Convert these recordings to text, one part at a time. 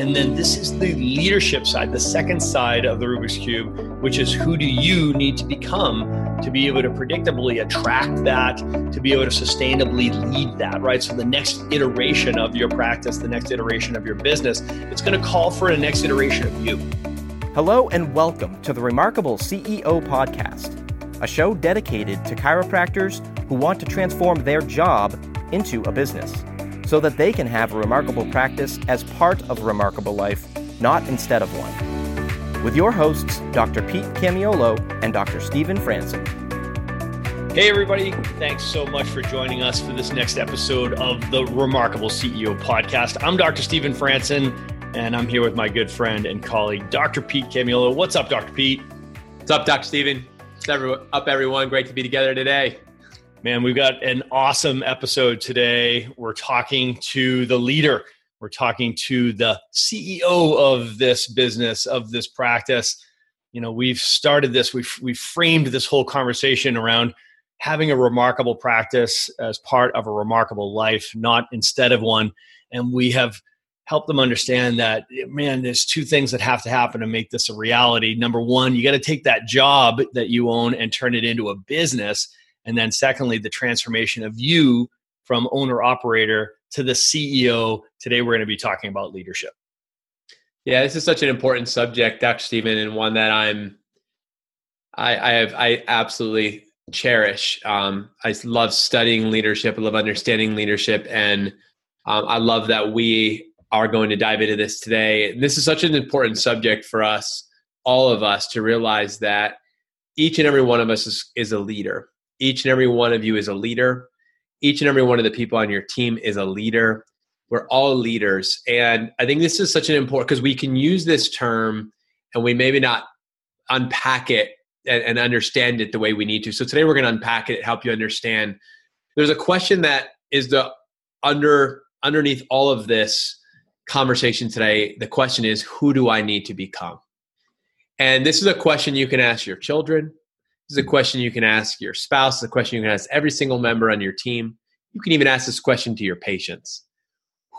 And then this is the leadership side, the second side of the Rubik's Cube, which is who do you need to become to be able to predictably attract that, to be able to sustainably lead that, right? So the next iteration of your practice, the next iteration of your business, it's going to call for a next iteration of you. Hello and welcome to the Remarkable CEO Podcast, a show dedicated to chiropractors who want to transform their job into a business so that they can have a remarkable practice as part of a remarkable life, not instead of one. With your hosts, Dr. Pete Camiolo and Dr. Stephen Franson. Hey, everybody. Thanks so much for joining us for this next episode of the Remarkable CEO podcast. I'm Dr. Stephen Franson, and I'm here with my good friend and colleague, Dr. Pete Camiolo. What's up, Dr. Pete? What's up, Dr. Stephen? What's up, everyone? Great to be together today. Man, we've got an awesome episode today. We're talking to the leader. We're talking to the CEO of this business, of this practice. You know, we've started this, we've, we've framed this whole conversation around having a remarkable practice as part of a remarkable life, not instead of one. And we have helped them understand that, man, there's two things that have to happen to make this a reality. Number one, you got to take that job that you own and turn it into a business and then, secondly, the transformation of you from owner operator to the CEO. Today, we're going to be talking about leadership. Yeah, this is such an important subject, Dr. Stephen, and one that I'm, I, I have, I absolutely cherish. Um, I love studying leadership. I love understanding leadership, and um, I love that we are going to dive into this today. And this is such an important subject for us, all of us, to realize that each and every one of us is, is a leader. Each and every one of you is a leader. Each and every one of the people on your team is a leader. We're all leaders. And I think this is such an important because we can use this term and we maybe not unpack it and, and understand it the way we need to. So today we're going to unpack it, help you understand. There's a question that is the under underneath all of this conversation today. The question is, who do I need to become? And this is a question you can ask your children. This is a question you can ask your spouse. A question you can ask every single member on your team. You can even ask this question to your patients.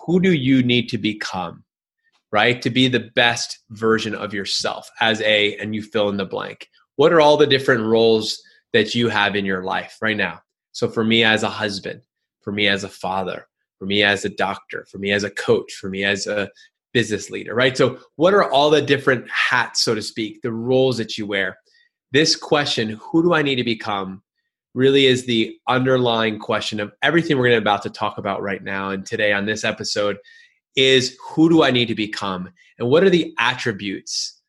Who do you need to become, right? To be the best version of yourself as a, and you fill in the blank. What are all the different roles that you have in your life right now? So for me as a husband, for me as a father, for me as a doctor, for me as a coach, for me as a business leader, right? So what are all the different hats, so to speak, the roles that you wear? This question, who do I need to become, really is the underlying question of everything we're going to about to talk about right now and today on this episode is who do I need to become and what are the attributes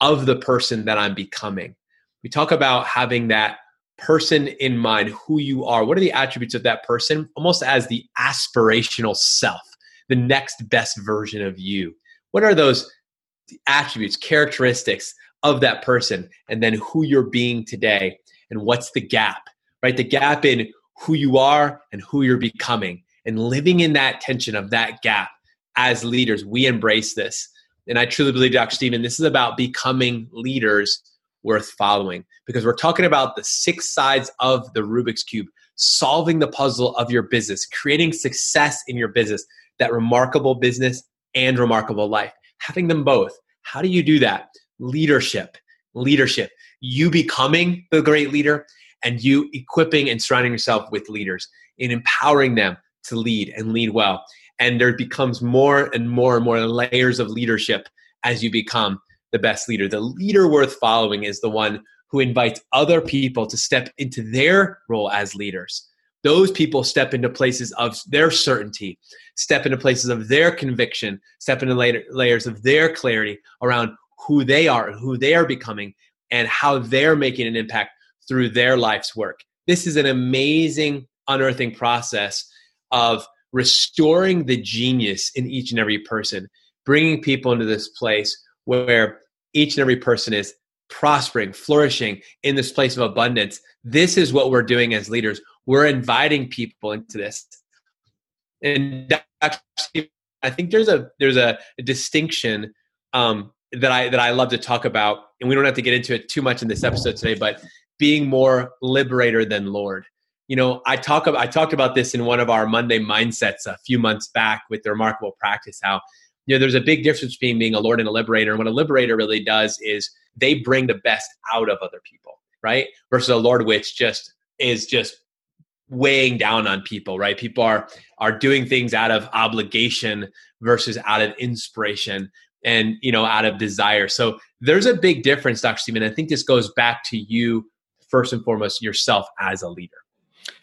of the person that I'm becoming. We talk about having that person in mind, who you are. What are the attributes of that person? Almost as the aspirational self, the next best version of you. What are those attributes, characteristics of that person and then who you're being today and what's the gap right? The gap in who you are and who you're becoming and living in that tension of that gap as leaders. We embrace this. And i truly believe dr. Stephen this is about becoming leaders worth following because we're talking about the six sides of the rubik's cube solving the puzzle of your business creating success in your business that remarkable business and remarkable life having them both. How do you do that leadership. Leadership. You becoming the great leader and you equipping and surrounding yourself with leaders and empowering them to lead and lead well. And there becomes more and more and more layers of leadership as you become the best leader. The leader worth following is the one who invites other people to step into their role as leaders. Those people step into places of their certainty, step into places of their conviction, step into layers of their clarity around who they are and who they are becoming and how they're making an impact through their life's work. This is an amazing unearthing process of restoring the genius in each and every person, bringing people into this place where each and every person is prospering, flourishing in this place of abundance. This is what we're doing as leaders. We're inviting people into this. And I think there's a there's a, a distinction um, that I that I love to talk about, and we don't have to get into it too much in this episode today, but being more liberator than Lord. You know, I talk about I talked about this in one of our Monday mindsets a few months back with the remarkable practice. How you know, there's a big difference between being a lord and a liberator. And what a liberator really does is they bring the best out of other people, right? Versus a lord, which just is just weighing down on people right people are are doing things out of obligation versus out of inspiration and you know out of desire so there's a big difference dr Stephen. i think this goes back to you first and foremost yourself as a leader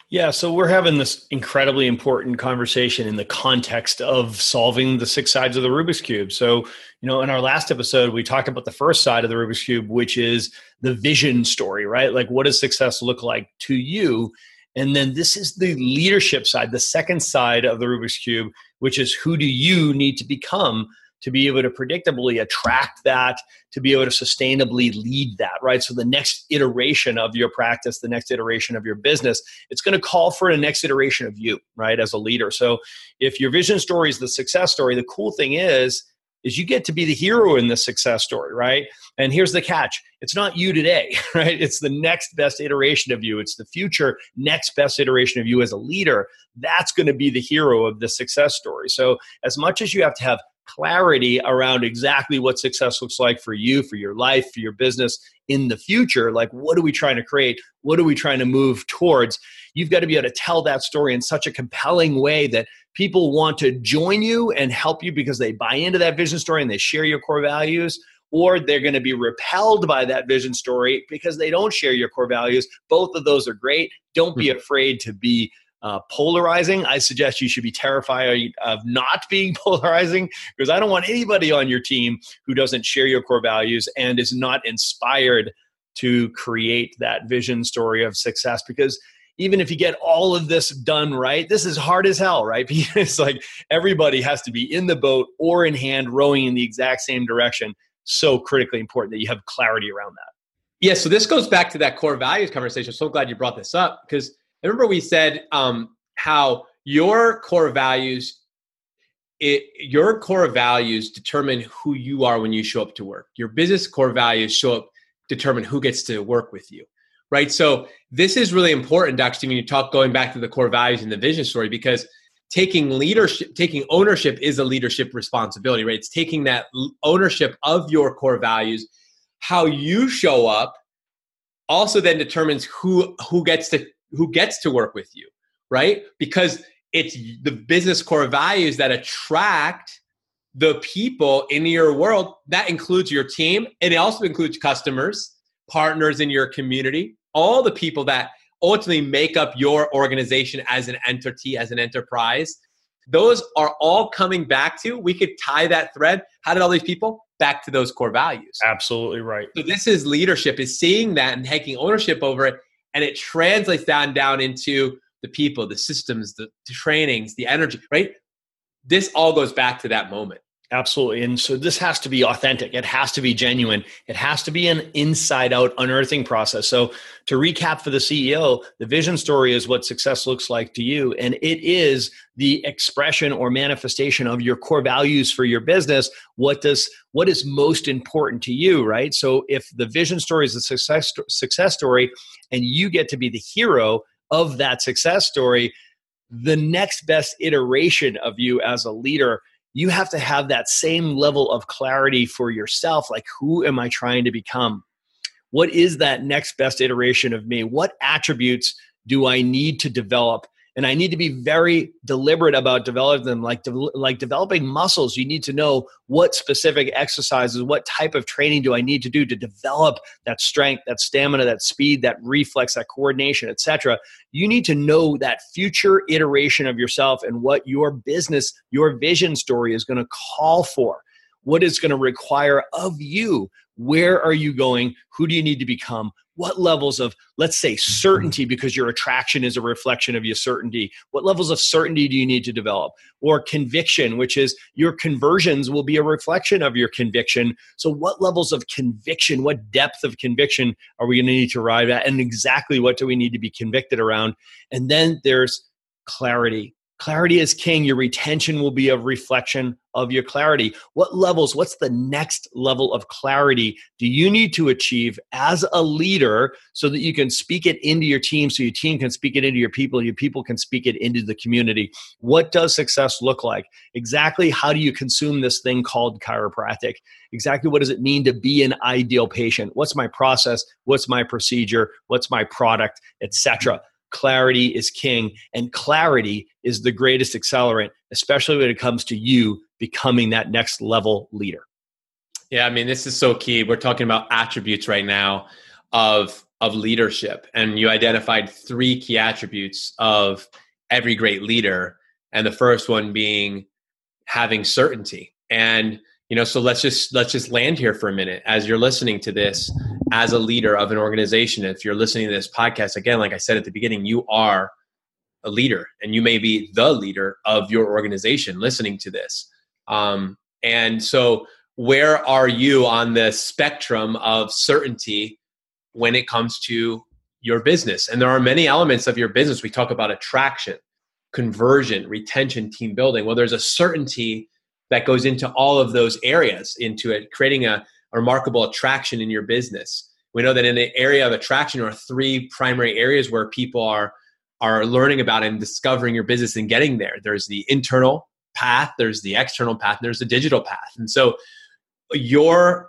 yeah, so we're having this incredibly important conversation in the context of solving the six sides of the Rubik's Cube. So, you know, in our last episode, we talked about the first side of the Rubik's Cube, which is the vision story, right? Like, what does success look like to you? And then this is the leadership side, the second side of the Rubik's Cube, which is who do you need to become to be able to predictably attract that, to be able to sustainably lead that, right? So the next iteration of your practice, the next iteration of your business, it's going to call for a next iteration of you, right, as a leader. So if your vision story is the success story, the cool thing is, is you get to be the hero in the success story, right? And here's the catch it's not you today, right? It's the next best iteration of you. It's the future next best iteration of you as a leader. That's going to be the hero of the success story. So, as much as you have to have clarity around exactly what success looks like for you, for your life, for your business in the future. Like, what are we trying to create? What are we trying to move towards? You've got to be able to tell that story in such a compelling way that people want to join you and help you because they buy into that vision story and they share your core values. Or they're going to be repelled by that vision story because they don't share your core values. Both of those are great. Don't be mm-hmm. afraid to be uh, polarizing. I suggest you should be terrified of not being polarizing because I don't want anybody on your team who doesn't share your core values and is not inspired to create that vision story of success because even if you get all of this done right, this is hard as hell, right? It's like everybody has to be in the boat or in hand rowing in the exact same direction. So critically important that you have clarity around that. Yeah, so this goes back to that core values conversation. So glad you brought this up because remember we said um, how your core values it, your core values determine who you are when you show up to work. Your business core values show up determine who gets to work with you right? So this is really important dr. When you talk going back to the core values and the vision story because taking leadership taking ownership is a leadership responsibility right? It's taking that ownership of your core values how you show up also then determines who who gets to who gets to work with you, right? Because it's the business core values that attract the people in your world. That includes your team, and it also includes customers, partners in your community, all the people that ultimately make up your organization as an entity, as an enterprise. Those are all coming back to, we could tie that thread. How did all these people? Back to those core values. Absolutely right. So this is leadership, is seeing that and taking ownership over it and it translates down down into the people the systems the, the trainings the energy right? This all goes back to that moment Absolutely. And so this has to be authentic. It has to be genuine. It has to be an inside out unearthing process. So, to recap for the CEO, the vision story is what success looks like to you. And it is the expression or manifestation of your core values for your business. What does, what is most important to you, right? So, if the vision story is a success, success story and you get to be the hero of that success story, the next best iteration of you as a leader you have to have that same level of clarity for yourself like who am i trying to become? What is that next best iteration of me? What attributes do i need to develop and I need to be very deliberate about developing them. Like de- like developing muscles, you need to know what specific exercises, what type of training do I need to do to develop that strength, that stamina, that speed, that reflex, that coordination, etc. You need to know that future iteration of yourself and what your business, your vision story is going to call for. What is going to require of you? Where are you going? Who do you need to become? What levels of let's say mm-hmm. certainty because your attraction is a reflection of your certainty what levels of certainty do you need to develop? Or conviction which is your conversions will be a reflection of your conviction. So what levels of conviction what depth of conviction are we going to need to arrive at and exactly what do we need to be convicted around? And then there's clarity Clarity is king. Your retention will be a reflection of your clarity. What levels, what's the next level of clarity do you need to achieve as a leader so that you can speak it into your team, so your team can speak it into your people, your people can speak it into the community? What does success look like? Exactly how do you consume this thing called chiropractic? Exactly what does it mean to be an ideal patient? What's my process? What's my procedure? What's my product, etc clarity is king and clarity is the greatest accelerant especially when it comes to you becoming that next level leader. Yeah i mean this is so key. We're talking about attributes right now of of leadership and you identified three key attributes of every great leader and the first one being having certainty. And you know so let's just let's just land here for a minute. As you're listening to this as a leader of an organization if you're listening to this podcast again like i said at the beginning you are a leader and you may be the leader of your organization listening to this. Um, and so where are you on the spectrum of certainty when it comes to your business? And there are many elements of your business. We talk about attraction conversion retention team building. Well there's a certainty that goes into all of those areas into it creating a, a remarkable attraction in your business. We know that in the area of attraction are three primary areas where people are are learning about and discovering your business and getting there. There's the internal path there's the external path there's the digital path. And so your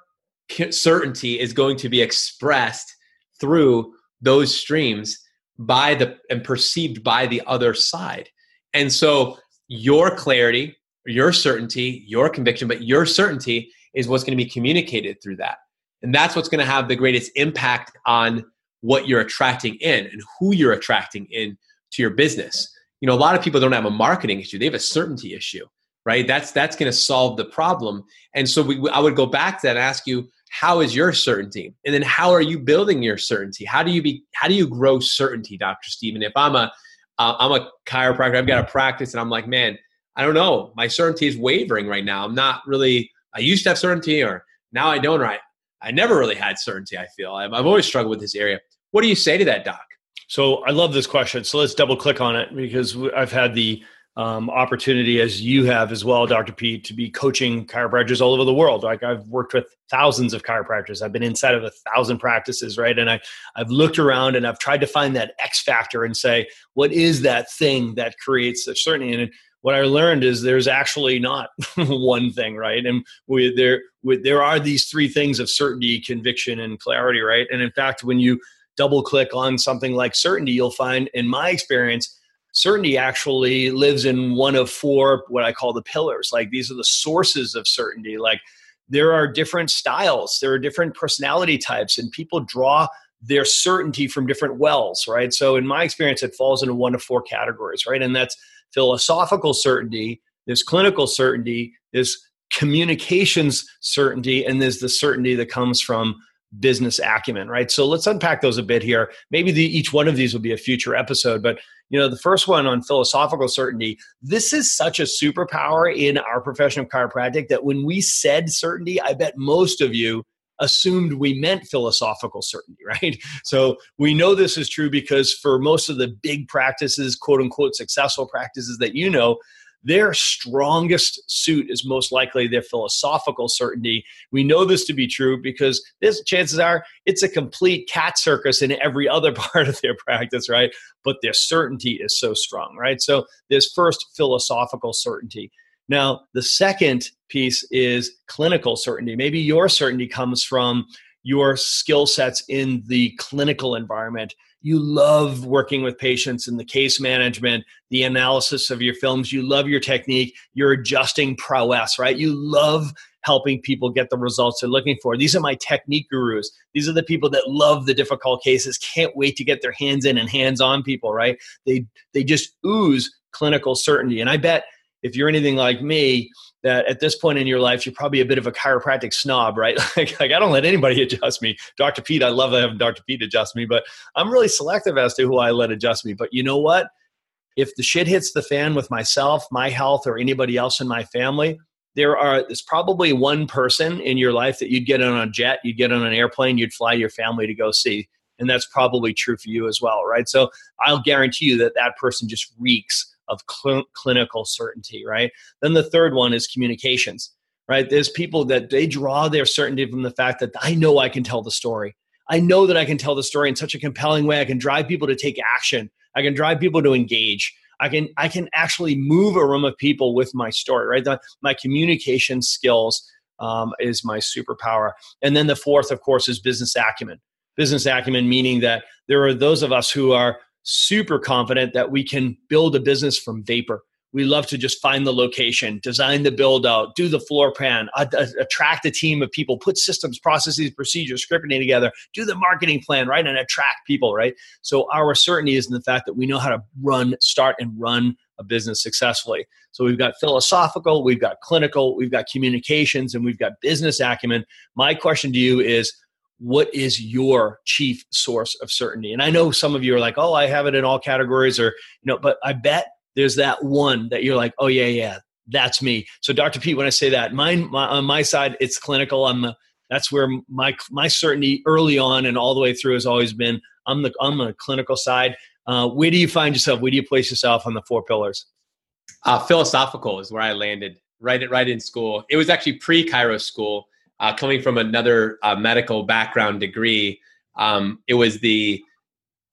certainty is going to be expressed through those streams by the and perceived by the other side. And so your clarity your certainty, your conviction, but your certainty is what's going to be communicated through that. And that's what's going to have the greatest impact on what you're attracting in and who you're attracting in to your business. You know, a lot of people don't have a marketing issue, they have a certainty issue, right? That's that's going to solve the problem. And so we, I would go back to that and ask you, how is your certainty? And then how are you building your certainty? How do you be how do you grow certainty, Dr. Stephen? If I'm a am uh, a chiropractor, I've got a practice and I'm like, man, I don't know. My certainty is wavering right now. I'm not really. I used to have certainty, or now I don't. Right. I never really had certainty. I feel I've, I've always struggled with this area. What do you say to that, Doc? So I love this question. So let's double click on it because I've had the um, opportunity, as you have as well, Dr. Pete, to be coaching chiropractors all over the world. Like I've worked with thousands of chiropractors. I've been inside of a thousand practices, right? And I, I've looked around and I've tried to find that X factor and say, what is that thing that creates such certainty? And what I learned is there's actually not one thing, right? And we, there we, there are these three things of certainty, conviction, and clarity, right? And in fact, when you double click on something like certainty, you'll find, in my experience, certainty actually lives in one of four what I call the pillars. Like these are the sources of certainty. Like there are different styles, there are different personality types, and people draw their certainty from different wells, right? So in my experience, it falls into one of four categories, right? And that's philosophical certainty, there's clinical certainty, there's communications certainty, and there's the certainty that comes from business acumen, right? So let's unpack those a bit here. Maybe the, each one of these will be a future episode, but you know, the first one on philosophical certainty, this is such a superpower in our profession of chiropractic that when we said certainty, I bet most of you assumed we meant philosophical certainty, right? So we know this is true because for most of the big practices, quote unquote, successful practices that you know, their strongest suit is most likely their philosophical certainty. We know this to be true because this chances are it's a complete cat circus in every other part of their practice, right? But their certainty is so strong, right? So there's first philosophical certainty. Now, the second piece is clinical certainty. Maybe your certainty comes from your skill sets in the clinical environment. You love working with patients in the case management, the analysis of your films. You love your technique, You're adjusting prowess, right? You love helping people get the results they're looking for. These are my technique gurus. These are the people that love the difficult cases, can't wait to get their hands in and hands on people, right? They they just ooze clinical certainty. And I bet if you're anything like me, that at this point in your life, you're probably a bit of a chiropractic snob, right? like, like, I don't let anybody adjust me. Dr. Pete, I love having Dr. Pete adjust me, but I'm really selective as to who I let adjust me. But you know what? If the shit hits the fan with myself, my health, or anybody else in my family, there are there's probably one person in your life that you'd get on a jet, you'd get on an airplane, you'd fly your family to go see. And that's probably true for you as well, right? So I'll guarantee you that that person just reeks of cl- clinical certainty, right? Then the third one is communications, right? There's people that they draw their certainty from the fact that I know I can tell the story. I know that I can tell the story in such a compelling way. I can drive people to take action. I can drive people to engage. I can I can actually move a room of people with my story, right? The, my communication skills um, is my superpower. And then the fourth, of course, is business acumen. Business acumen meaning that there are those of us who are super confident that we can build a business from vapor. We love to just find the location, design the build out, do the floor plan, attract a team of people, put systems, processes, procedures, scripting together, do the marketing plan, right? And attract people, right? So our certainty is in the fact that we know how to run, start and run a business successfully. So we've got philosophical, we've got clinical, we've got communications, and we've got business acumen. My question to you is what is your chief source of certainty? And I know some of you are like, oh, I have it in all categories, or, you know, but I bet there's that one that you're like, oh, yeah, yeah, that's me. So, Dr. Pete, when I say that, mine, my, on my side, it's clinical. I'm a, that's where my my certainty early on and all the way through has always been. I'm the I'm on the clinical side. Uh, where do you find yourself? Where do you place yourself on the four pillars? Uh, philosophical is where I landed right at, right in school. It was actually pre Kairos school, uh, coming from another uh, medical background degree. Um, it was the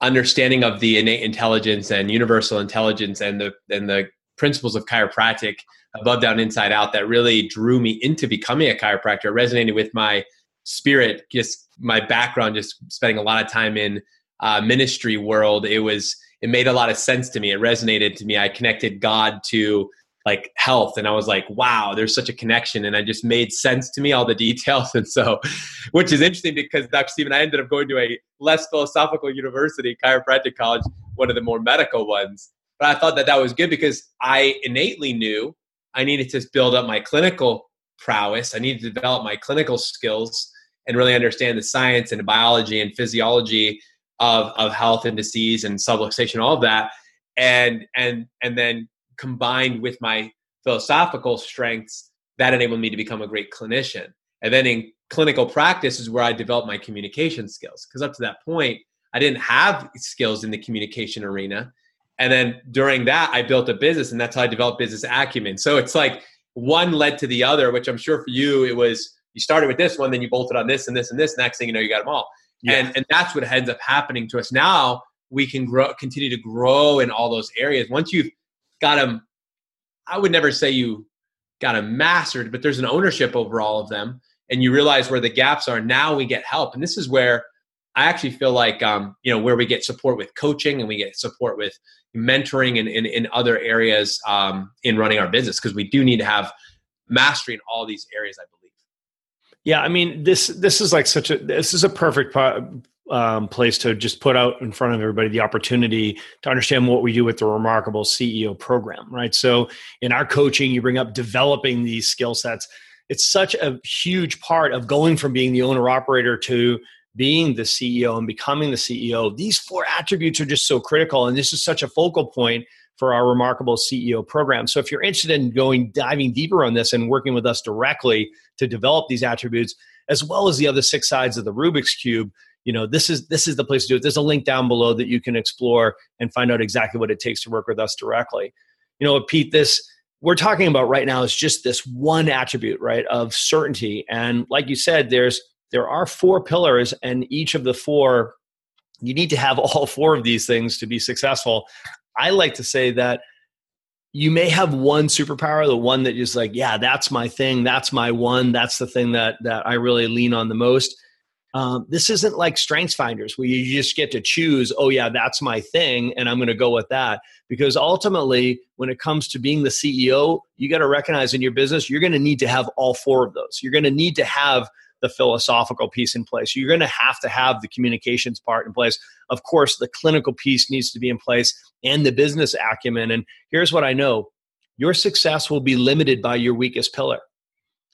understanding of the innate intelligence and universal intelligence and the and the principles of chiropractic above down inside out that really drew me into becoming a chiropractor resonated with my spirit just my background just spending a lot of time in uh, ministry world, it was it made a lot of sense to me. It resonated to me. I connected God to like health. And i was like wow there's such a connection. And i just made sense to me all the details. And so which is interesting because dr stephen i ended up going to a less philosophical university chiropractic college one of the more medical ones. But i thought that that was good because i innately knew i needed to build up my clinical prowess. I needed to develop my clinical skills and really understand the science and biology and physiology of of health and disease and subluxation, all of that, and and and then combined with my philosophical strengths, that enabled me to become a great clinician. And then in clinical practice is where I developed my communication skills because up to that point, I didn't have skills in the communication arena. And then during that, I built a business, and that's how I developed business acumen. So it's like one led to the other, which I'm sure for you, it was you started with this one, then you bolted on this and this and this. Next thing you know, you got them all. Yeah. And, and that's what ends up happening to us. Now we can grow, continue to grow in all those areas. Once you've got them, I would never say you got them mastered, but there's an ownership over all of them and you realize where the gaps are. Now we get help. And this is where I actually feel like, um, you know, where we get support with coaching and we get support with mentoring and in, other areas um, in running our business because we do need to have mastery in all these areas, I believe. Yeah, I mean this this is like such a this is a perfect um, place to just put out in front of everybody the opportunity to understand what we do with the remarkable CEO program, right? So in our coaching, you bring up developing these skill sets. It's such a huge part of going from being the owner operator to being the CEO and becoming the CEO. These four attributes are just so critical, and this is such a focal point for our remarkable CEO program. So if you're interested in going diving deeper on this and working with us directly to develop these attributes, as well as the other six sides of the Rubik's cube, you know this is this is the place to do it. There's a link down below that you can explore and find out exactly what it takes to work with us directly. You know, Pete, this we're talking about right now is just this one attribute, right, of certainty. And like you said, there's there are four pillars, and each of the four you need to have all four of these things to be successful. I like to say that you may have one superpower, the one that is like, yeah, that's my thing, that's my one, that's the thing that that I really lean on the most. Um, this isn't like strengths finders where you just get to choose oh yeah that's my thing and i'm going to go with that because ultimately when it comes to being the ceo you got to recognize in your business you're going to need to have all four of those you're going to need to have the philosophical piece in place. You're going to have to have the communications part in place. Of course, the clinical piece needs to be in place and the business acumen. And here's what I know your success will be limited by your weakest pillar.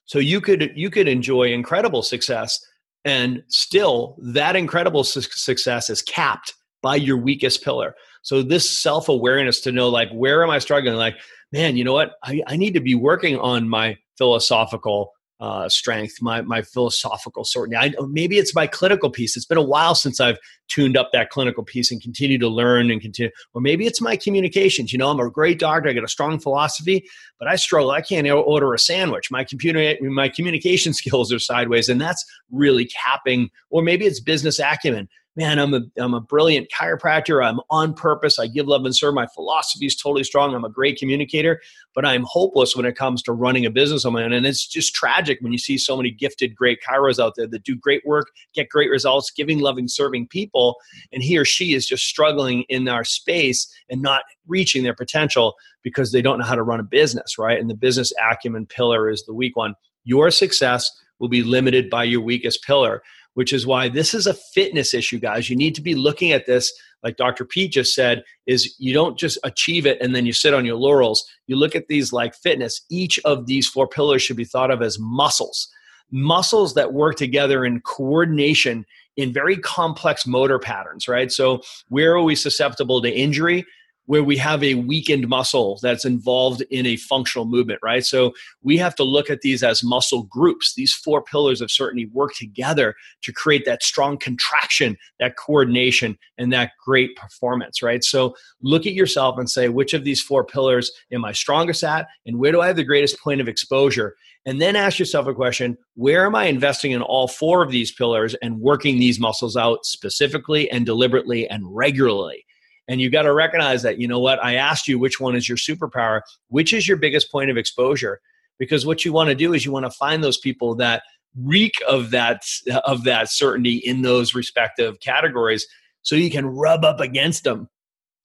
So you could you could enjoy incredible success and still that incredible su- success is capped by your weakest pillar. So this self-awareness to know like where am I struggling like man, you know what? I, I need to be working on my philosophical uh, strength, my my philosophical certainty. I, maybe it's my clinical piece. It's been a while since I've tuned up that clinical piece and continue to learn and continue. Or maybe it's my communications. You know, I'm a great doctor. I got a strong philosophy, but I struggle. I can't order a sandwich. My computer, my communication skills are sideways, and that's really capping. Or maybe it's business acumen man, I'm a, I'm a brilliant chiropractor. I'm on purpose. I give love and serve. My philosophy is totally strong. I'm a great communicator, but I'm hopeless when it comes to running a business on my own. And it's just tragic when you see so many gifted, great chiros out there that do great work, get great results, giving, loving, serving people. And he or she is just struggling in our space and not reaching their potential because they don't know how to run a business, right? And the business acumen pillar is the weak one. Your success will be limited by your weakest pillar which is why this is a fitness issue, guys. You need to be looking at this, like Dr. Pete just said, is you don't just achieve it and then you sit on your laurels. You look at these like fitness. Each of these four pillars should be thought of as muscles, muscles that work together in coordination in very complex motor patterns, right? So, where are we susceptible to injury? Where we have a weakened muscle that's involved in a functional movement, right? So we have to look at these as muscle groups. These four pillars of certainty work together to create that strong contraction, that coordination, and that great performance, right? So look at yourself and say, which of these four pillars am I strongest at? And where do I have the greatest point of exposure? And then ask yourself a question where am I investing in all four of these pillars and working these muscles out specifically and deliberately and regularly? And you got to recognize that, you know what? I asked you which one is your superpower, which is your biggest point of exposure. Because what you want to do is you want to find those people that reek of that of that certainty in those respective categories so you can rub up against them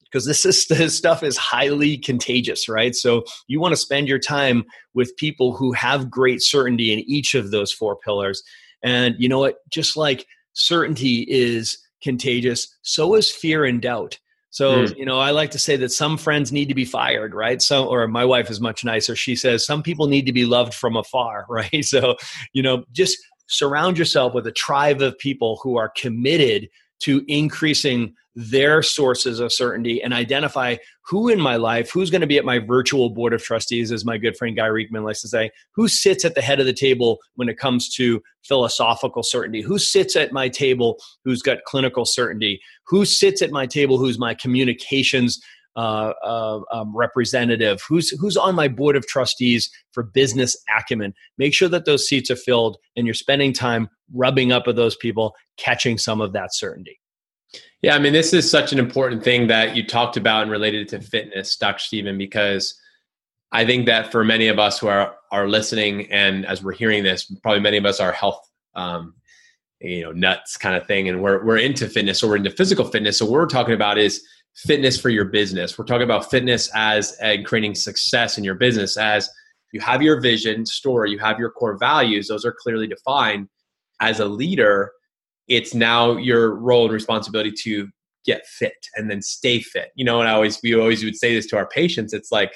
because this is this stuff is highly contagious right so you want to spend your time with people who have great certainty in each of those four pillars and you know what just like certainty is contagious so is fear and doubt so, mm. you know, I like to say that some friends need to be fired, right? So, or my wife is much nicer. She says some people need to be loved from afar, right? So, you know, just surround yourself with a tribe of people who are committed to increasing their sources of certainty and identify who in my life, who's going to be at my virtual board of trustees, as my good friend Guy Riekeman likes to say, who sits at the head of the table when it comes to philosophical certainty, who sits at my table who's got clinical certainty, who sits at my table who's my communications uh, uh, um, representative, who's who's on my board of trustees for business acumen. Make sure that those seats are filled, and you're spending time rubbing up with those people, catching some of that certainty. Yeah, I mean, this is such an important thing that you talked about and related to fitness, Dr. Stephen, because I think that for many of us who are are listening and as we're hearing this, probably many of us are health, um, you know, nuts kind of thing, and we're we're into fitness or we're into physical fitness. So what we're talking about is fitness for your business. We're talking about fitness as and creating success in your business as you have your vision, story, you have your core values. Those are clearly defined. As a leader, it's now your role and responsibility to get fit and then stay fit. You know, and I always we always would say this to our patients. It's like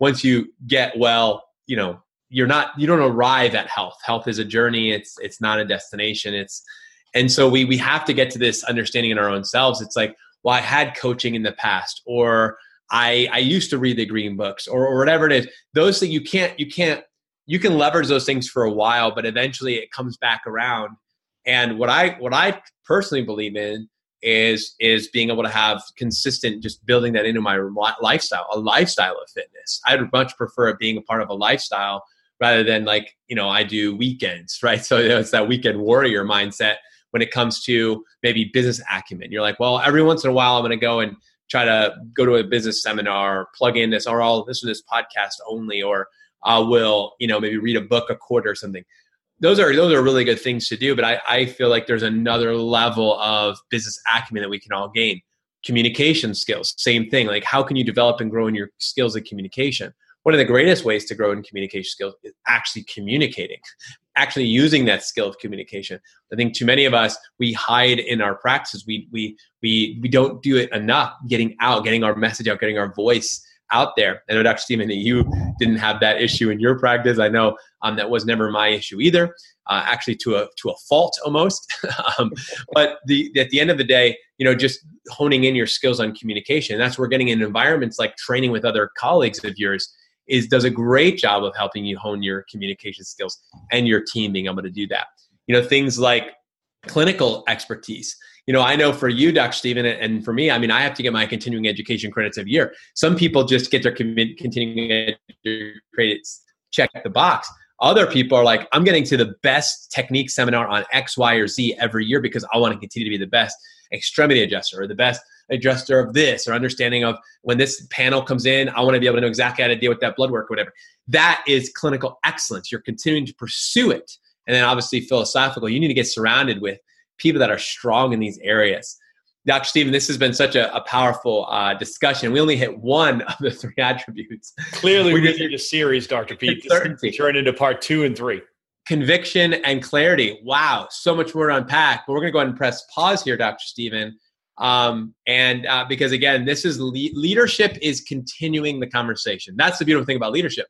once you get well, you know, you're not you don't arrive at health. Health is a journey. It's it's not a destination. It's and so we we have to get to this understanding in our own selves. It's like, well, I had coaching in the past, or I I used to read the green books, or, or whatever it is. Those things you can't you can't you can leverage those things for a while, but eventually it comes back around and what I what I personally believe in is is being able to have consistent just building that into my lifestyle, a lifestyle of fitness. I'd much prefer it being a part of a lifestyle rather than like you know I do weekends, right? So you know, it's that weekend warrior mindset when it comes to maybe business acumen. You're like, well, every once in a while I'm going to go and try to go to a business seminar, plug in this, or I'll listen to this podcast only, or I will you know maybe read a book a quarter or something. Those are those are really good things to do but I, I feel like there's another level of business acumen that we can all gain. Communication skills same thing. Like how can you develop and grow in your skills of communication one of the greatest ways to grow in communication skills is actually communicating actually using that skill of communication i think too many of us we hide in our practices we we we we don't do it enough getting out getting our message out getting our voice out there. I know, Dr. Stephen, that you didn't have that issue in your practice. I know um, that was never my issue either, uh, actually to a to a fault almost. um, but the at the end of the day, you know, just honing in your skills on communication. That's where getting in environments like training with other colleagues of yours is does a great job of helping you hone your communication skills and your team being able to do that. You know, things like clinical expertise. You know, I know for you, Dr. Stephen, and for me, I mean, I have to get my continuing education credits every year. Some people just get their continuing education credits check the box. Other people are like, I'm getting to the best technique seminar on X, Y, or Z every year because I want to continue to be the best extremity adjuster or the best adjuster of this or understanding of when this panel comes in, I want to be able to know exactly how to deal with that blood work or whatever. That is clinical excellence. You're continuing to pursue it. And then obviously philosophical, you need to get surrounded with people that are strong in these areas. Dr. Stephen, this has been such a, a powerful uh, discussion. We only hit one of the three attributes. Clearly, we need a series, Dr. Pete. Certainty. Turn into part two and three. Conviction and clarity. Wow, so much more to unpack. But we're going to go ahead and press pause here, Dr. Stephen. Um, and uh, because again, this is le- leadership is continuing the conversation. That's the beautiful thing about leadership.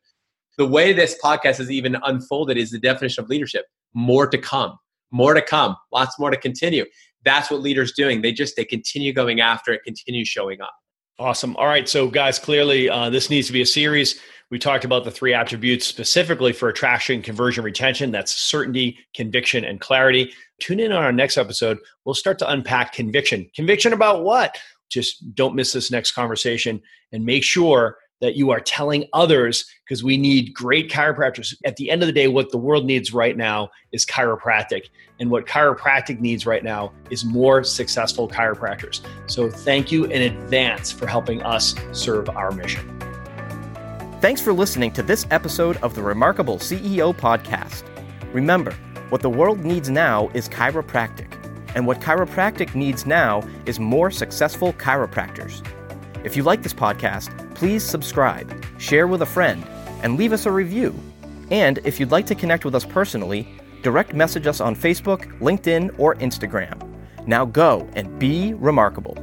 The way this podcast has even unfolded is the definition of leadership. More to come. More to come. Lots more to continue that's what leaders doing they just they continue going after it continue showing up awesome all right so guys clearly uh, this needs to be a series we talked about the three attributes specifically for attraction conversion retention that's certainty conviction and clarity tune in on our next episode we'll start to unpack conviction conviction about what just don't miss this next conversation and make sure that you are telling others because we need great chiropractors. At the end of the day, what the world needs right now is chiropractic. And what chiropractic needs right now is more successful chiropractors. So thank you in advance for helping us serve our mission. Thanks for listening to this episode of the Remarkable CEO podcast. Remember, what the world needs now is chiropractic. And what chiropractic needs now is more successful chiropractors. If you like this podcast, please subscribe, share with a friend, and leave us a review. And if you'd like to connect with us personally, direct message us on Facebook, LinkedIn, or Instagram. Now go and be remarkable.